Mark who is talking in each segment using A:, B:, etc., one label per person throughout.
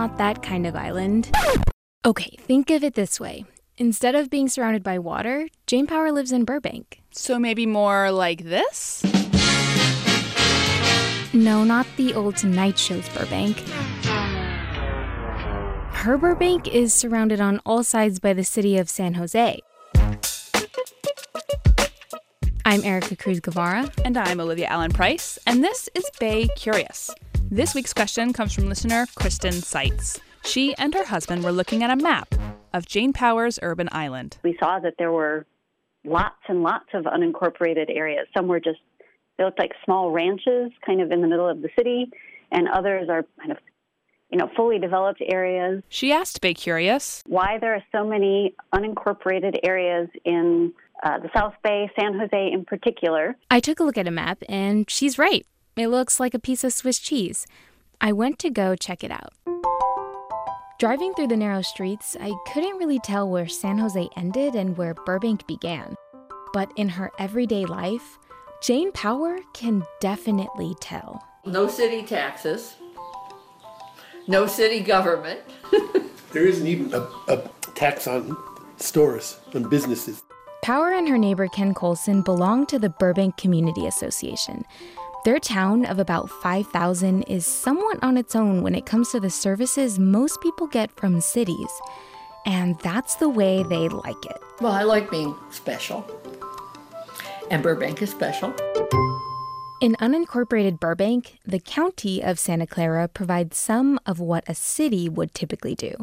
A: Not that kind of island. Okay, think of it this way. Instead of being surrounded by water, Jane Power lives in Burbank.
B: So maybe more like this?
A: No, not the old Tonight Show's Burbank. Her Burbank is surrounded on all sides by the city of San Jose. I'm Ericka Cruz Guevarra.
B: And I'm Olivia Allen Price, and this is Bay Curious. This week's question comes from listener Kristin Seitz. She and her husband were looking at a map of Jane Power's urban island.
C: We saw that there were lots and lots of unincorporated areas. Some were just, they looked like small ranches kind of in the middle of the city, and others are kind of, you know, fully developed areas.
B: She asked Bay Curious
C: why there are so many unincorporated areas in uh, the South Bay, San Jose in particular.
A: I took a look at a map, and she's right. It looks like a piece of Swiss cheese. I went to go check it out. Driving through the narrow streets, I couldn't really tell where San Jose ended and where Burbank began. But in her everyday life, Jane Power can definitely tell.
D: No city taxes, no city government.
E: there isn't even a, a tax on stores, on businesses.
A: Power and her neighbor Ken Colson belong to the Burbank Community Association. Their town of about 5,000 is somewhat on its own when it comes to the services most people get from cities. And that's the way they like it.
D: Well, I like being special. And Burbank is special.
A: In unincorporated Burbank, the county of Santa Clara provides some of what a city would typically do.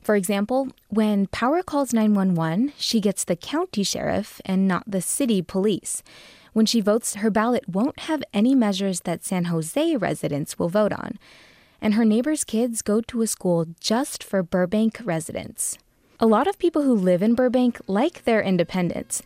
A: For example, when Power calls 911, she gets the county sheriff and not the city police. When she votes, her ballot won't have any measures that San Jose residents will vote on. And her neighbors' kids go to a school just for Burbank residents. A lot of people who live in Burbank like their independence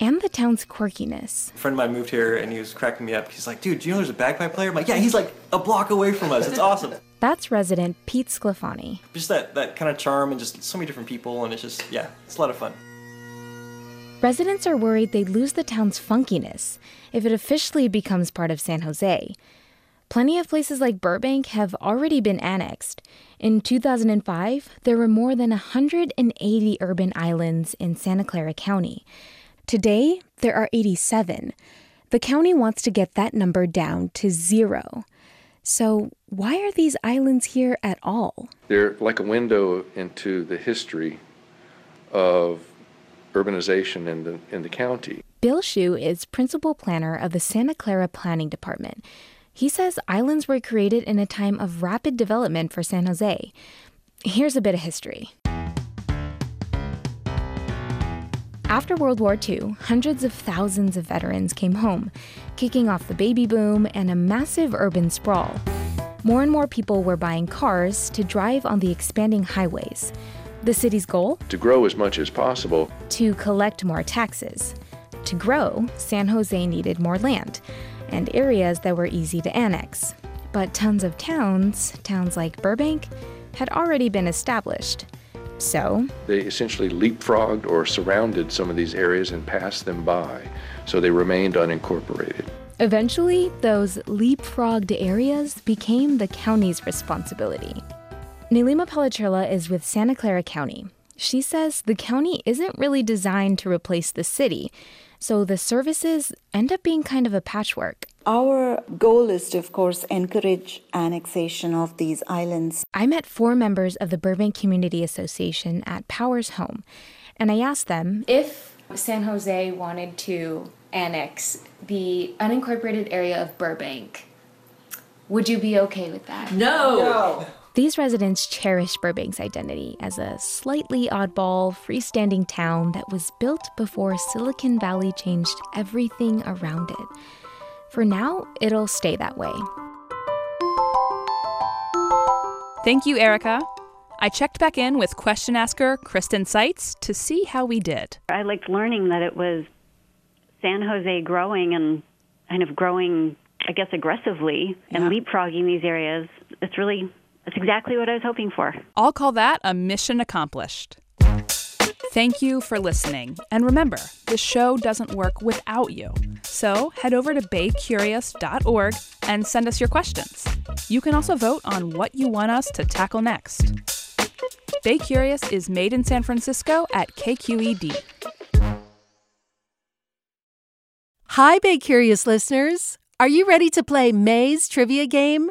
A: and the town's quirkiness.
F: A friend of mine moved here and he was cracking me up. He's like, dude, do you know there's a bagpipe player? I'm like, yeah, he's like a block away from us. It's awesome.
A: That's resident Pete Sclafani.
F: Just that, that kind of charm and just so many different people, and it's just, yeah, it's a lot of fun.
A: Residents are worried they'd lose the town's funkiness if it officially becomes part of San Jose. Plenty of places like Burbank have already been annexed. In 2005, there were more than 180 urban islands in Santa Clara County. Today, there are 87. The county wants to get that number down to zero. So, why are these islands here at all?
G: They're like a window into the history of urbanization in the, in the county.
A: Bill Shu is principal planner of the Santa Clara Planning Department. He says islands were created in a time of rapid development for San Jose. Here's a bit of history. After World War II, hundreds of thousands of veterans came home, kicking off the baby boom and a massive urban sprawl. More and more people were buying cars to drive on the expanding highways. The city's goal?
G: To grow as much as possible.
A: To collect more taxes. To grow, San Jose needed more land and areas that were easy to annex. But tons of towns, towns like Burbank, had already been established. So,
G: they essentially leapfrogged or surrounded some of these areas and passed them by, so they remained unincorporated.
A: Eventually, those leapfrogged areas became the county's responsibility. Neelima Palacherla is with Santa Clara County. She says the county isn't really designed to replace the city, so the services end up being kind of a patchwork.
H: Our goal is to, of course, encourage annexation of these islands.
A: I met four members of the Burbank Community Association at Powers Home, and I asked them if San Jose wanted to annex the unincorporated area of Burbank, would you be okay with that?
D: No. no.
A: These residents cherish Burbank's identity as a slightly oddball, freestanding town that was built before Silicon Valley changed everything around it. For now, it'll stay that way.
B: Thank you, Ericka. I checked back in with question asker Kristin Seitz to see how we did.
C: I liked learning that it was San Jose growing and kind of growing, I guess, aggressively and yeah. leapfrogging these areas. It's really that's exactly what I was hoping for.
B: I'll call that a mission accomplished. Thank you for listening. And remember, the show doesn't work without you. So head over to baycurious.org and send us your questions. You can also vote on what you want us to tackle next. Bay Curious is made in San Francisco at KQED.
I: Hi, Bay Curious listeners. Are you ready to play May's trivia game?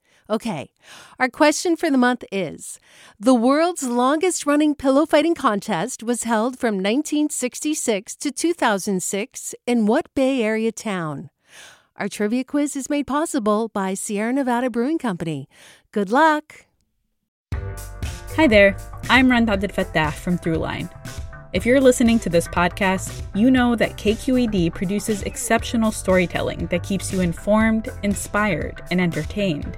I: Okay, our question for the month is The world's longest running pillow fighting contest was held from 1966 to 2006 in what Bay Area town? Our trivia quiz is made possible by Sierra Nevada Brewing Company. Good luck!
J: Hi there, I'm Rund Abdelfatah from Throughline. If you're listening to this podcast, you know that KQED produces exceptional storytelling that keeps you informed, inspired, and entertained.